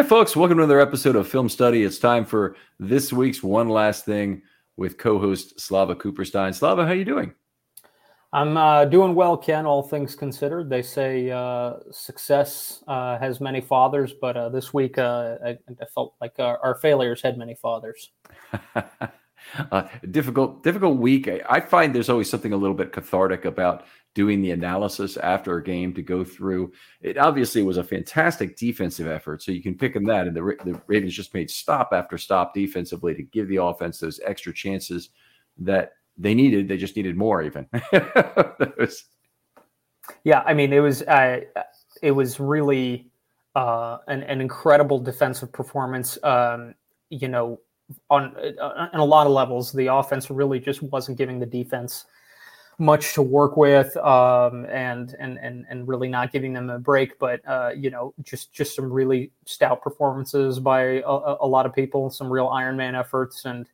Hi, folks. Welcome to another episode of Film Study. It's time for this week's One Last Thing with co-host Slava Kuperstein. Slava, how are you doing? I'm uh, doing well, Ken. All things considered, they say uh, success uh, has many fathers, but uh, this week uh, I, I, felt like our, our, failures had many fathers. difficult, difficult week. I find there's always something a little bit cathartic about doing the analysis after a game to go through. It obviously was a fantastic defensive effort, so you can pick on that. And the, the Ravens just made stop after stop defensively to give the offense those extra chances that they needed. They just needed more, even. was... Yeah, I mean, it was uh, it was really uh, an, an incredible defensive performance. Um, you know, on uh, on a lot of levels, the offense really just wasn't giving the defense much to work with um, and, and and and really not giving them a break. But uh, you know, just just some really stout performances by a, a lot of people, some real Iron Man efforts, and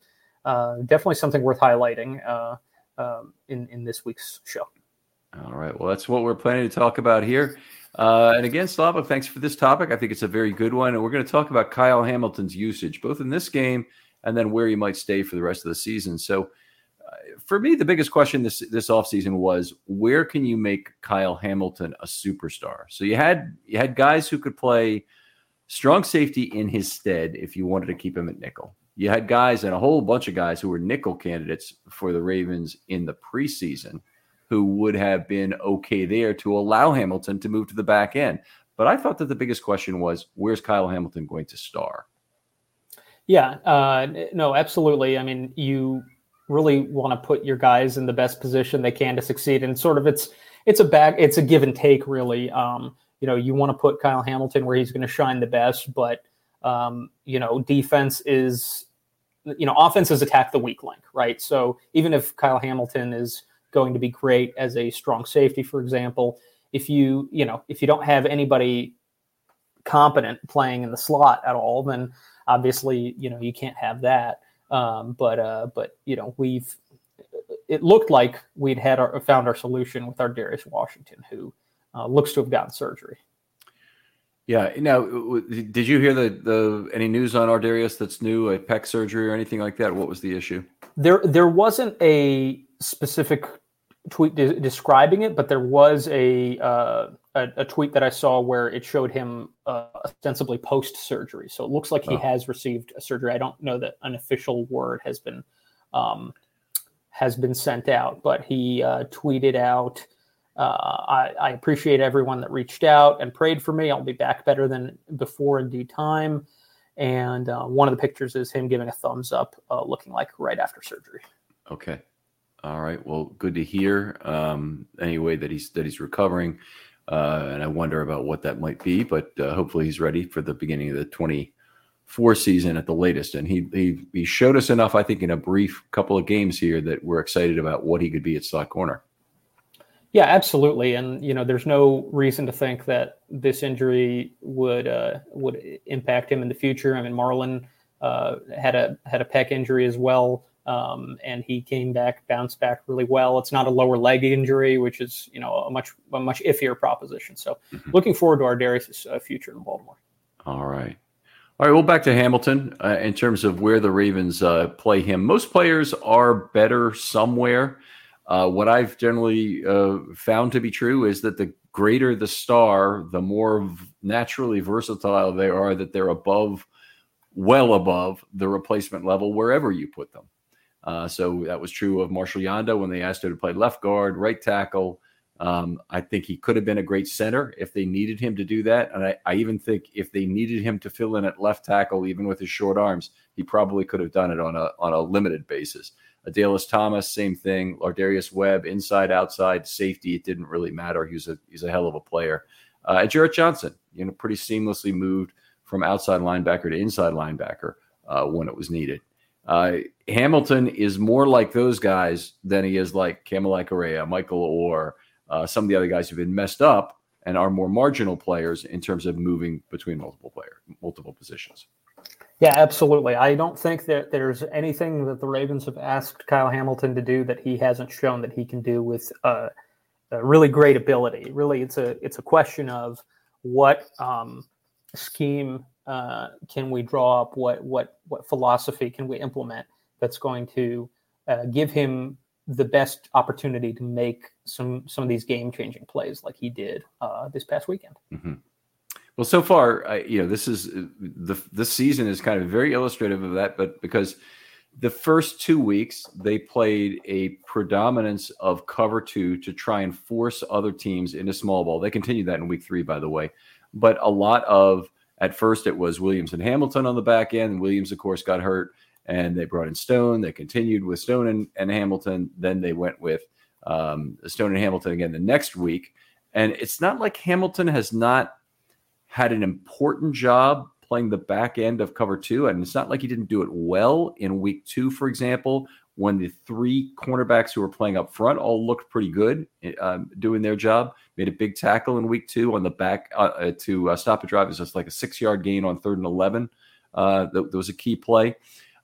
uh, definitely something worth highlighting uh, um, in in this week's show. All right, well, that's what we're planning to talk about here. Uh, and again, Slava, thanks for this topic. I think it's a very good one, and we're going to talk about Kyle Hamilton's usage, both in this game and then where he might stay for the rest of the season. So for me, the biggest question this this offseason was where can you make Kyle Hamilton a superstar? So you had you had guys who could play strong safety in his stead if you wanted to keep him at nickel. You had guys and a whole bunch of guys who were nickel candidates for the Ravens in the preseason who would have been okay there to allow Hamilton to move to the back end. But I thought that the biggest question was where's Kyle Hamilton going to star? Yeah, uh, no, absolutely. I mean, you really want to put your guys in the best position they can to succeed. And sort of it's it's a back it's a give and take really. Um, you know, you want to put Kyle Hamilton where he's going to shine the best, but um, you know, defense is you know, offense is attack the weak link, right? So even if Kyle Hamilton is going to be great as a strong safety, for example, if you you know if you don't have anybody competent playing in the slot at all, then obviously you know you can't have that. Um, but uh, but you know we've it looked like we'd had our, found our solution with Ar'Darius Washington, who uh, looks to have gotten surgery. Yeah. Now, did you hear the the any news on Ar'Darius that's new, a pec surgery or anything like that? What was the issue? There, there wasn't a specific tweet de- describing it, but there was a, uh, a, a tweet that I saw where it showed him uh, ostensibly post surgery. So it looks like he oh. has received a surgery. I don't know that an official word has been um, has been sent out, but he uh, tweeted out uh, I, I, appreciate everyone that reached out and prayed for me. I'll be back better than before in due time. And uh, one of the pictures is him giving a thumbs up, uh, looking like right after surgery. Okay. All right. Well, good to hear. Um, anyway, that he's that he's recovering, uh, and I wonder about what that might be. But uh, hopefully, he's ready for the beginning of the twenty four season at the latest. And he, he he showed us enough, I think, in a brief couple of games here that we're excited about what he could be at slot corner. Yeah, absolutely. And you know, there's no reason to think that this injury would uh, would impact him in the future. I mean, Marlon uh, had a had a pec injury as well, um, and he came back, bounced back really well. It's not a lower leg injury, which is you know a much a much iffier proposition. So, mm-hmm. looking forward to Ar'Darius' uh, future in Baltimore. All right. All right, well, back to Hamilton uh, in terms of where the Ravens uh, play him. Most players are better somewhere. Uh, what I've generally uh, found to be true is that the greater the star, the more naturally versatile they are, that they're above, well above the replacement level wherever you put them. Uh, so that was true of Marshall Yanda when they asked him to play left guard, right tackle. Um, I think he could have been a great center if they needed him to do that. And I, I, even think if they needed him to fill in at left tackle, even with his short arms, he probably could have done it on a on a limited basis. Adalius Thomas, same thing. Lardarius Webb, inside, outside, safety. It didn't really matter. He was a he's a hell of a player. Uh, and Jarrett Johnson, you know, pretty seamlessly moved from outside linebacker to inside linebacker uh, when it was needed. Uh, Hamilton is more like those guys than he is like Kamalei Correa, Michael Oher, uh, some of the other guys who've been messed up and are more marginal players in terms of moving between multiple player, multiple positions. Yeah, absolutely. I don't think that there's anything that the Ravens have asked Kyle Hamilton to do that he hasn't shown that he can do with uh, a really great ability. Really, it's a it's a question of what um, scheme uh, can we draw up, what what what philosophy can we implement that's going to uh, give him the best opportunity to make some some of these game changing plays like he did uh, this past weekend. Mm-hmm. Well, so far, I, you know, this is the this season is kind of very illustrative of that, but because the first two weeks they played a predominance of cover two to try and force other teams into small ball. They continued that in week three, by the way, but a lot of at first it was Williams and Hamilton on the back end. Williams, of course, got hurt, and they brought in Stone. They continued with Stone and, and Hamilton. Then they went with um, Stone and Hamilton again the next week. And it's not like Hamilton has not had an important job playing the back end of cover two. And it's not like he didn't do it well in week two, for example, when the three cornerbacks who were playing up front all looked pretty good um, doing their job. Made a big tackle in week two on the back uh, uh to uh, stop a drive. It was just like a six yard gain on third and 11. Uh, that, that was a key play.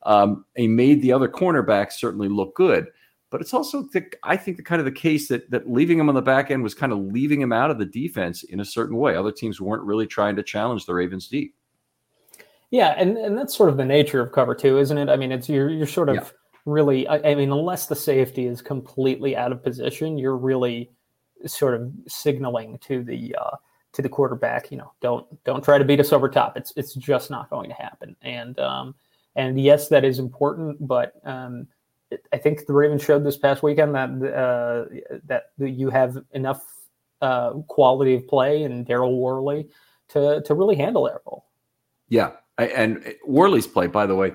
Um, he made the other cornerbacks certainly look good. But it's also, the, I think, the kind of the case that that leaving him on the back end was kind of leaving him out of the defense in a certain way. Other teams weren't really trying to challenge the Ravens deep. Yeah, and, and that's sort of the nature of cover two, isn't it? I mean, it's you're you're sort of yeah. Really. I, I mean, unless the safety is completely out of position, you're really sort of signaling to the uh, to the quarterback, you know, don't don't try to beat us over top. It's it's just not going to happen. And um, and yes, that is important, but um, I think the Ravens showed this past weekend that uh, that you have enough uh, quality of play and Daryl Worley to to really handle that role. Yeah, and Worley's play, by the way,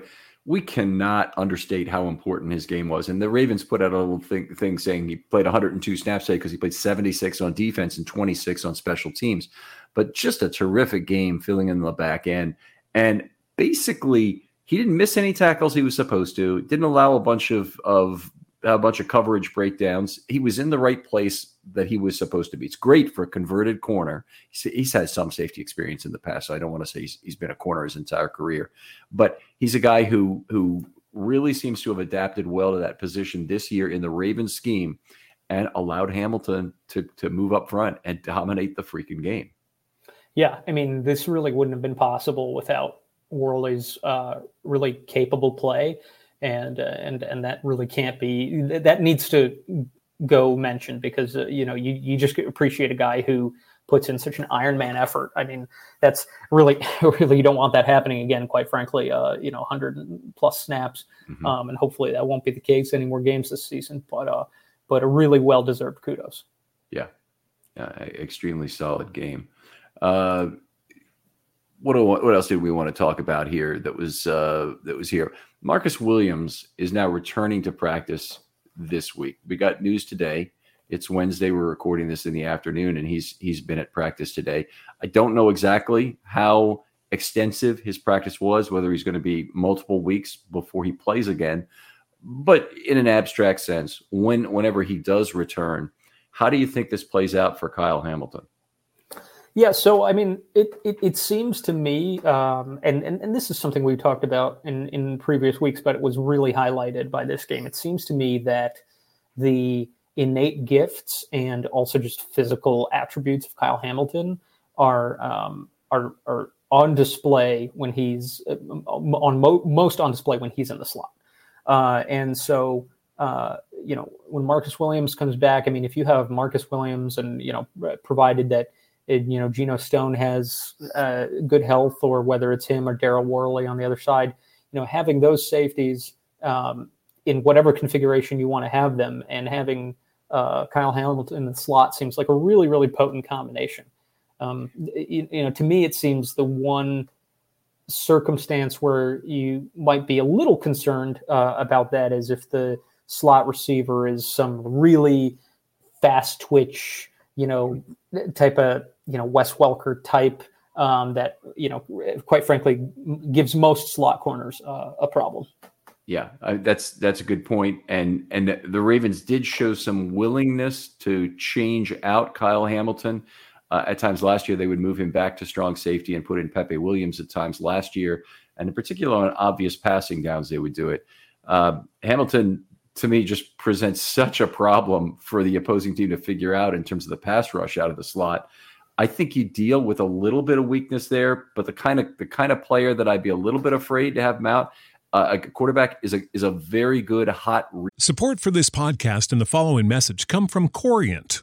we cannot understate how important his game was. And the Ravens put out a little thing, thing saying he played 102 snaps today because he played 76 on defense and 26 on special teams. But just a terrific game filling in the back end and basically he didn't miss any tackles he was supposed to. Didn't allow a bunch of of a bunch of coverage breakdowns. He was in the right place that he was supposed to be. It's great for a converted corner. He's, had some safety experience in the past, so I don't want to say he's, he's been a corner his entire career, but he's a guy who who really seems to have adapted well to that position this year in the Ravens scheme and allowed Hamilton to to move up front and dominate the freaking game. Yeah, I mean, this really wouldn't have been possible without Worley's uh, really capable play, and uh, and and that really can't be. That needs to go mentioned because uh, you know you you just appreciate a guy who puts in such an Iron Man effort. I mean, that's really, really, you don't want that happening again, quite frankly. Uh, you know, 100 plus snaps, mm-hmm. um, and hopefully that won't be the case any more games this season. But, uh, but a really well deserved kudos. Yeah, yeah, extremely solid game. Uh, what what else did we want to talk about here that was uh, that was here? Marcus Williams is now returning to practice this week. We got news today it's Wednesday. We're recording this in the afternoon, and he's he's been at practice today. I don't know exactly how extensive his practice was, whether he's going to be multiple weeks before he plays again. But in an abstract sense, when whenever he does return, how do you think this plays out for Kyle Hamilton? Yeah, so I mean, it it, it seems to me, um, and, and and this is something we talked about in in previous weeks, but it was really highlighted by this game. It seems to me that the innate gifts and also just physical attributes of Kyle Hamilton are um, are are on display when he's uh, on mo- most on display when he's in the slot. Uh, and so uh, you know when Marcus Williams comes back, I mean if you have Marcus Williams and you know provided that it, you know Geno Stone has uh, good health or whether it's him or Daryl Worley on the other side, you know having those safeties um, in whatever configuration you want to have them and having uh, Kyle Hamilton in the slot seems like a really, really potent combination. Um, you, you, know, to me, it seems the one circumstance where you might be a little concerned uh, about that is if the slot receiver is some really fast twitch, you know, type of, you know, Wes Welker type um, that, you know, quite frankly, gives most slot corners uh, a problem. Yeah, that's that's a good point, and and the Ravens did show some willingness to change out Kyle Hamilton. Uh, at times last year, they would move him back to strong safety and put in Pepe Williams. At times last year, and in particular on obvious passing downs, they would do it. Uh, Hamilton, to me, just presents such a problem for the opposing team to figure out in terms of the pass rush out of the slot. I think you deal with a little bit of weakness there, but the kind of the kind of player that I'd be a little bit afraid to have him out uh, a quarterback is a is a very good hot. Re- Support for this podcast and the following message come from Corient.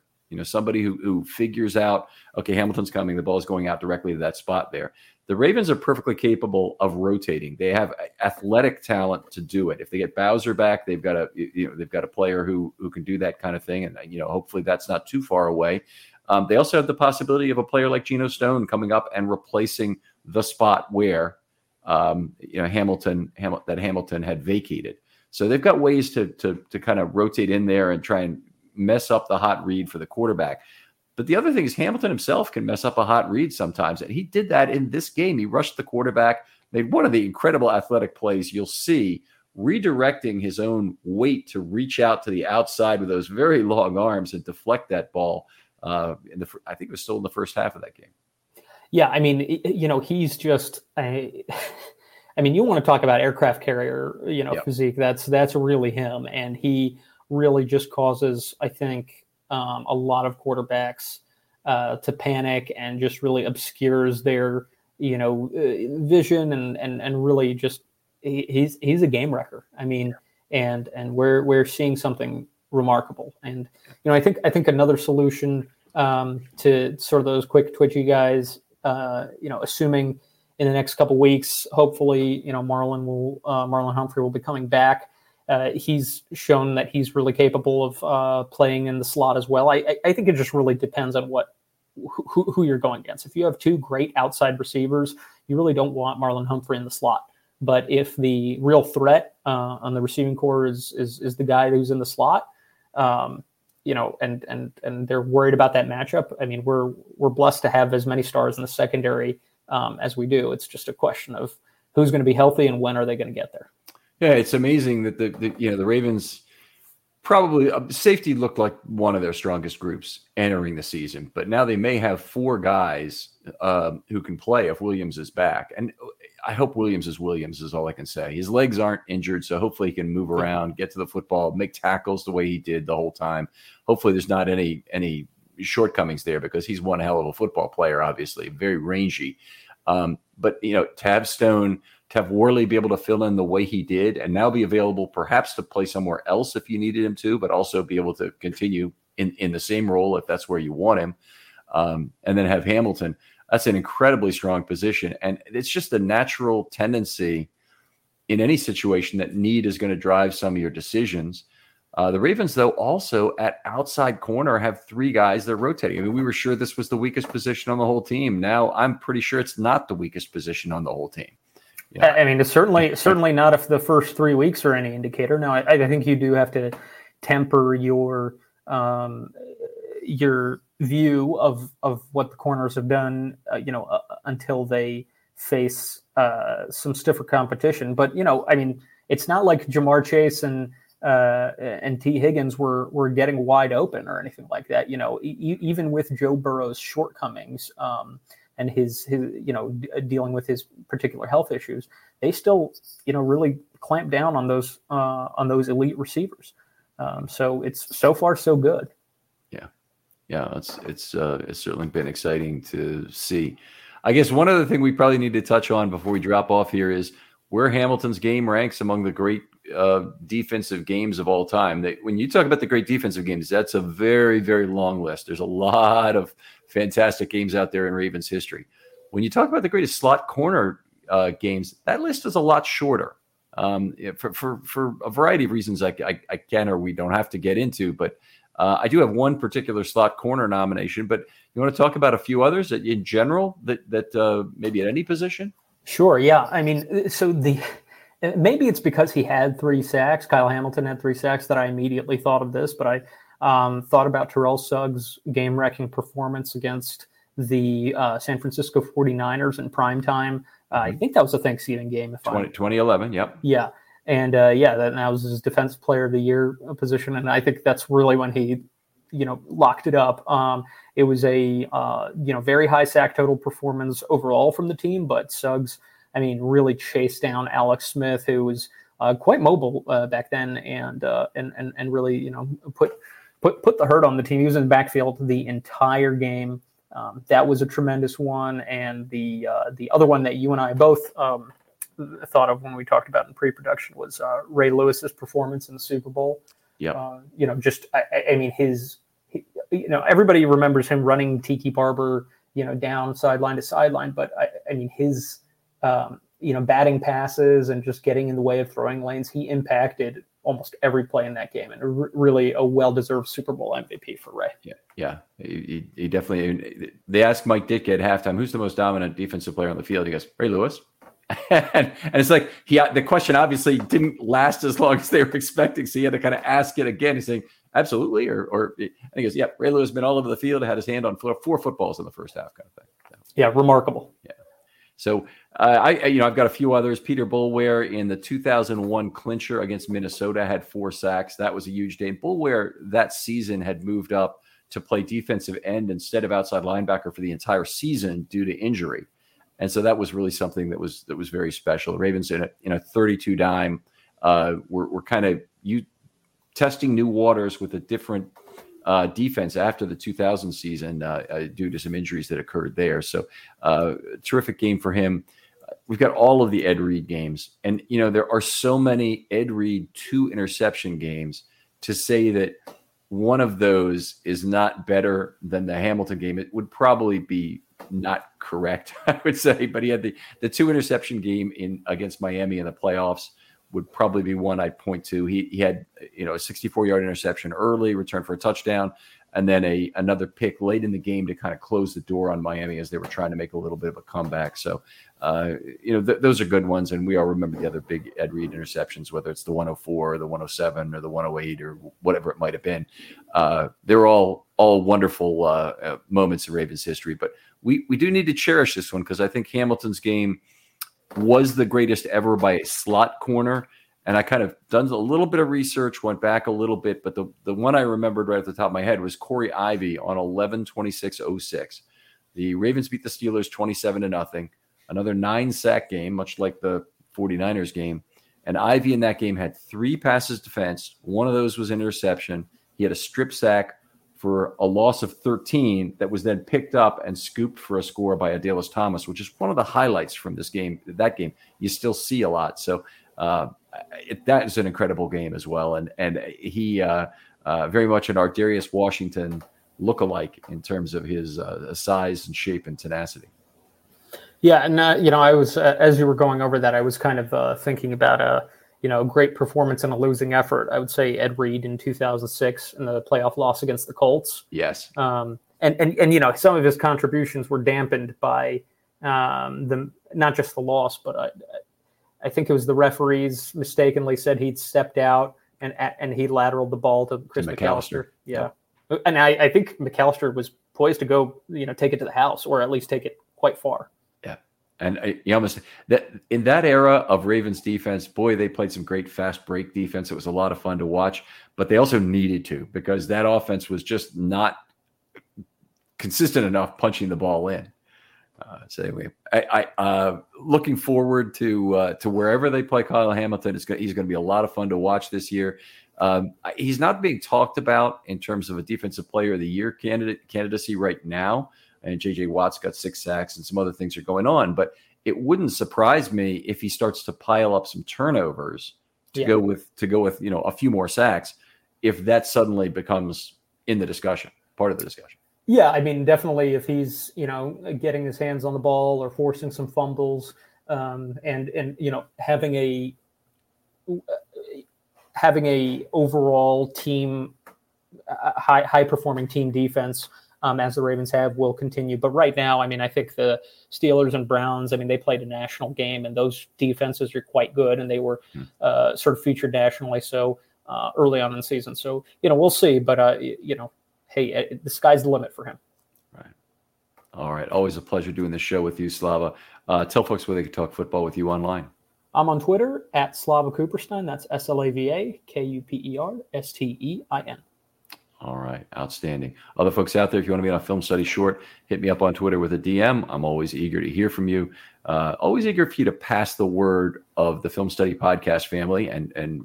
You know, somebody who who figures out, okay, Hamilton's coming, the ball is going out directly to that spot there. The Ravens are perfectly capable of rotating. They have athletic talent to do it. If they get Bowser back, they've got a you know they've got a player who who can do that kind of thing, and you know hopefully that's not too far away. Um, they also have the possibility of a player like Geno Stone coming up and replacing the spot where um, you know Hamilton, Ham- that Hamilton had vacated. So they've got ways to to to kind of rotate in there and try and mess up the hot read for the quarterback. But the other thing is Hamilton himself can mess up a hot read sometimes. And he did that in this game. He rushed the quarterback, made one of the incredible athletic plays you'll see, redirecting his own weight to reach out to the outside with those very long arms and deflect that ball. Uh, in the, I think it was still in the first half of that game. Yeah, I mean, you know, he's just. I, I mean, you want to talk about aircraft carrier, you know, yep. physique. That's that's really him, and he really just causes, I think, um, a lot of quarterbacks uh, to panic and just really obscures their you know uh, vision and and and really just he, he's he's a game wrecker. I mean, and and we're we're seeing something remarkable. And you know, I think I think another solution um, to sort of those quick twitchy guys, uh, you know, assuming in the next couple weeks, hopefully, you know, Marlon will uh, Marlon Humphrey will be coming back uh, he's shown that he's really capable of uh, playing in the slot as well. I, I, think it just really depends on what who, who, you're going against. If you have two great outside receivers, you really don't want Marlon Humphrey in the slot. But if the real threat uh, on the receiving corps is, is is the guy who's in the slot, um, you know, and and and they're worried about that matchup. I mean, we're we're blessed to have as many stars in the secondary um, as we do. It's just a question of who's going to be healthy and when are they going to get there. Yeah, it's amazing that the, the you know the Ravens probably uh, safety looked like one of their strongest groups entering the season, but now they may have four guys uh, who can play if Williams is back. And I hope Williams is Williams is all I can say. His legs aren't injured, so hopefully he can move around, get to the football, make tackles the way he did the whole time. Hopefully there's not any any shortcomings there because he's one hell of a football player, obviously very rangy. Um, but you know, Tab Stone to have Worley be able to fill in the way he did and now be available perhaps to play somewhere else if you needed him to, but also be able to continue in, in the same role if that's where you want him. Um, and then have Hamilton. That's an incredibly strong position. And it's just a natural tendency in any situation that need is going to drive some of your decisions. Uh, the Ravens, though, also at outside corner have three guys that are rotating. I mean, we were sure this was the weakest position on the whole team. Now I'm pretty sure it's not the weakest position on the whole team. Yeah. I mean, it's certainly certainly not if the first three weeks are any indicator. No, I, I think you do have to temper your um, your view of of what the corners have done. Uh, you know, uh, until they face uh, some stiffer competition. But you know, I mean, it's not like Ja'Marr Chase and uh, and Tee Higgins were were getting wide open or anything like that. You know, e- even with Joe Burrow's shortcomings. Um, and his his you know d- dealing with his particular health issues, they still you know really clamp down on those uh, on those elite receivers. Um, so it's so far so good. Yeah, yeah, it's it's uh, it's certainly been exciting to see. I guess one other thing we probably need to touch on before we drop off here is where Hamilton's game ranks among the great uh, defensive games of all time. That when you talk about the great defensive games, that's a very very long list. There's a lot of fantastic games out there in Ravens history. When you talk about the greatest slot corner uh, games, that list is a lot shorter. Um, for, for, for a variety of reasons, I, I, I, can or we don't have to get into, but uh, I do have one particular slot corner nomination. But you want to talk about a few others that in general that that uh, maybe at any position? Sure. Yeah. I mean, so the maybe it's because he had three sacks. Kyle Hamilton had three sacks that I immediately thought of this, but I um, thought about Terrell Suggs' game wrecking performance against the uh, San Francisco 49ers in prime time. Uh, I mm-hmm. think that was a Thanksgiving game. If 20, 2011, yep. Yeah. And uh, yeah, that, that was his defense player of the year position. And I think that's really when he, you know, locked it up. Um, it was a, uh, you know, very high sack total performance overall from the team, but Suggs, I mean, really chased down Alex Smith, who was uh, quite mobile uh, back then and, and, and, and really, you know, put – put put the hurt on the team. He was in the backfield the entire game. Um, that was a tremendous one, and the uh, the other one that you and I both um, thought of when we talked about in pre-production was uh, Ray Lewis's performance in the Super Bowl. Yeah, uh, you know, just I, I mean his you know, everybody remembers him running Tiki Barber, you know, down sideline to sideline. But I, I mean, his, um, you know, batting passes and just getting in the way of throwing lanes, he impacted almost every play in that game, and r- really a well-deserved Super Bowl MVP for Ray. Yeah, yeah, he, he, definitely. They asked Mike Ditka at halftime, "Who's the most dominant defensive player on the field?" He goes, "Ray Lewis." and, and, it's like he the question obviously didn't last as long as they were expecting, so he had to kind of ask it again. He's saying, "Absolutely," or or and he goes, "Yeah, Ray Lewis has been all over the field, had his hand on four, four footballs in the first half, kind of thing." So, yeah, remarkable. Yeah. So uh, I, you know, I've got a few others. Peter Boulware in the 2001 clincher against Minnesota had four sacks. That was a huge day. And Boulware that season had moved up to play defensive end instead of outside linebacker for the entire season due to injury, and so that was really something that was that was very special. Ravens in a in a 32 dime uh, were, were kind of you testing new waters with a different uh, defense after the 2000 season uh, uh, due to some injuries that occurred there. So, uh, terrific game for him. We've got all of the Ed Reed games, and you know there are so many Ed Reed two interception games. To say that one of those is not better than the Hamilton game, it would probably be not correct. I would say, but he had the the two interception game in against Miami in the playoffs would probably be one I'd point to. He, he had you know a 64 yard interception early, return for a touchdown, and then a another pick late in the game to kind of close the door on Miami as they were trying to make a little bit of a comeback. So uh, you know th- those are good ones, and we all remember the other big Ed Reed interceptions, whether it's the 104 or the 107 or the 108 or whatever it might have been. Uh, they're all all wonderful uh, uh moments in Ravens history, but we we do need to cherish this one because I think Hamilton's game was the greatest ever by a slot corner. And I kind of done a little bit of research, went back a little bit, but the, the one I remembered right at the top of my head was Corey Ivy on 11 26 06. The Ravens beat the Steelers 27 to nothing. Another nine sack game, much like the 49ers game. And Ivy in that game had three passes defense. One of those was interception. He had a strip sack, for a loss of 13 that was then picked up and scooped for a score by Adalius Thomas, which is one of the highlights from this game. That game you still see a lot. So uh, it, that is an incredible game as well, and and he uh, uh, very much an Ar'Darius Washington look-alike in terms of his uh, size and shape and tenacity. Yeah, and uh, you know, I was uh, as you were going over that, I was kind of thinking about a you know, great performance in a losing effort. I would say Ed Reed in 2006 in the playoff loss against the Colts. Yes. Um, and, and, and, you know, some of his contributions were dampened by um, the, not just the loss, but I, I think it was the referees mistakenly said he'd stepped out and, and he lateraled the ball to Chris to McAlister. McAlister. Yeah. yeah. And I, I think McAlister was poised to go, you know, take it to the house or at least take it quite far. And you almost that in that era of Ravens defense, boy, they played some great fast break defense. It was a lot of fun to watch, but they also needed to because that offense was just not consistent enough punching the ball in. Uh, so anyway, I, I uh, looking forward to uh, to wherever they play Kyle Hamilton. It's going he's going to be a lot of fun to watch this year. Um, he's not being talked about in terms of a defensive player of the year candidate candidacy right now and JJ Watt's got six sacks and some other things are going on. But it wouldn't surprise me if he starts to pile up some turnovers to yeah. go with to go with you know a few more sacks if that suddenly becomes in the discussion part of the discussion yeah i mean definitely if he's you know getting his hands on the ball or forcing some fumbles um, and and you know having a having a overall team high high performing team defense um, as the Ravens have, will continue. But right now, I mean, I think the Steelers and Browns, I mean, they played a national game, and those defenses are quite good, and they were hmm. uh, sort of featured nationally. So uh, early on in the season, so you know, we'll see. But uh, you know, hey, uh, the sky's the limit for him. Right. All right. Always a pleasure doing this show with you, Slava. Uh, tell folks where they can talk football with you online. I'm on Twitter at Slava Kuperstein. That's S L A V A K U P E R S T E I N. All right, outstanding. Other folks out there, if you want to be on a film study short, hit me up on Twitter with a DM. I'm always eager to hear from you. Uh, always eager for you to pass the word of the Film Study Podcast family, and and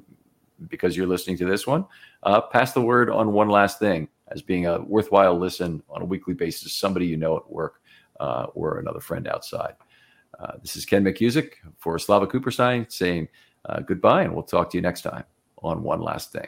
because you're listening to this one, uh, pass the word on one last thing as being a worthwhile listen on a weekly basis. Somebody you know at work uh, or another friend outside. Uh, this is Ken McKusick for Slava Kuperstein saying uh, goodbye, and we'll talk to you next time on One Last Thing.